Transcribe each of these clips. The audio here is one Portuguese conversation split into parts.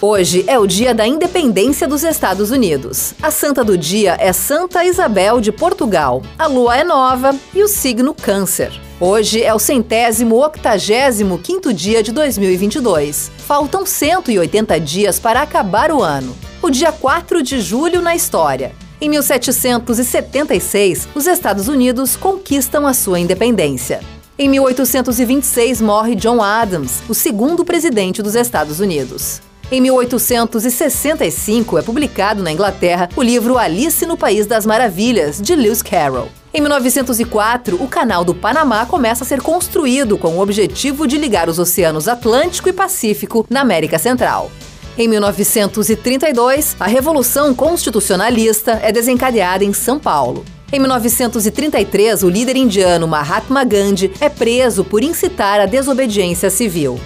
Hoje é o dia da independência dos Estados Unidos. A santa do dia é Santa Isabel de Portugal. A lua é nova e o signo Câncer. Hoje é o centésimo octagésimo quinto dia de 2022. Faltam 180 dias para acabar o ano. O dia 4 de julho na história. Em 1776, os Estados Unidos conquistam a sua independência. Em 1826 morre John Adams, o segundo presidente dos Estados Unidos. Em 1865 é publicado na Inglaterra o livro Alice no País das Maravilhas, de Lewis Carroll. Em 1904, o Canal do Panamá começa a ser construído com o objetivo de ligar os oceanos Atlântico e Pacífico na América Central. Em 1932, a Revolução Constitucionalista é desencadeada em São Paulo. Em 1933, o líder indiano Mahatma Gandhi é preso por incitar a desobediência civil.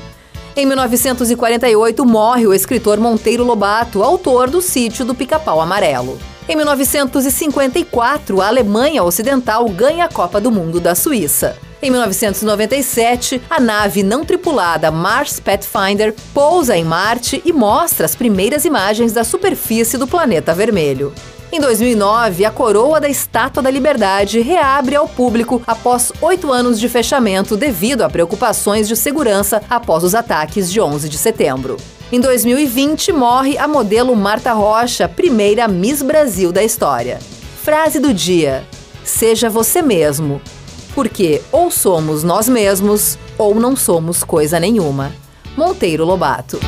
Em 1948, morre o escritor Monteiro Lobato, autor do Sítio do Pica-Pau Amarelo. Em 1954, a Alemanha Ocidental ganha a Copa do Mundo da Suíça. Em 1997, a nave não tripulada Mars Pathfinder pousa em Marte e mostra as primeiras imagens da superfície do planeta vermelho. Em 2009, a coroa da Estátua da Liberdade reabre ao público após oito anos de fechamento devido a preocupações de segurança após os ataques de 11 de setembro. Em 2020, morre a modelo Marta Rocha, primeira Miss Brasil da história. Frase do dia: Seja você mesmo. Porque ou somos nós mesmos ou não somos coisa nenhuma. Monteiro Lobato.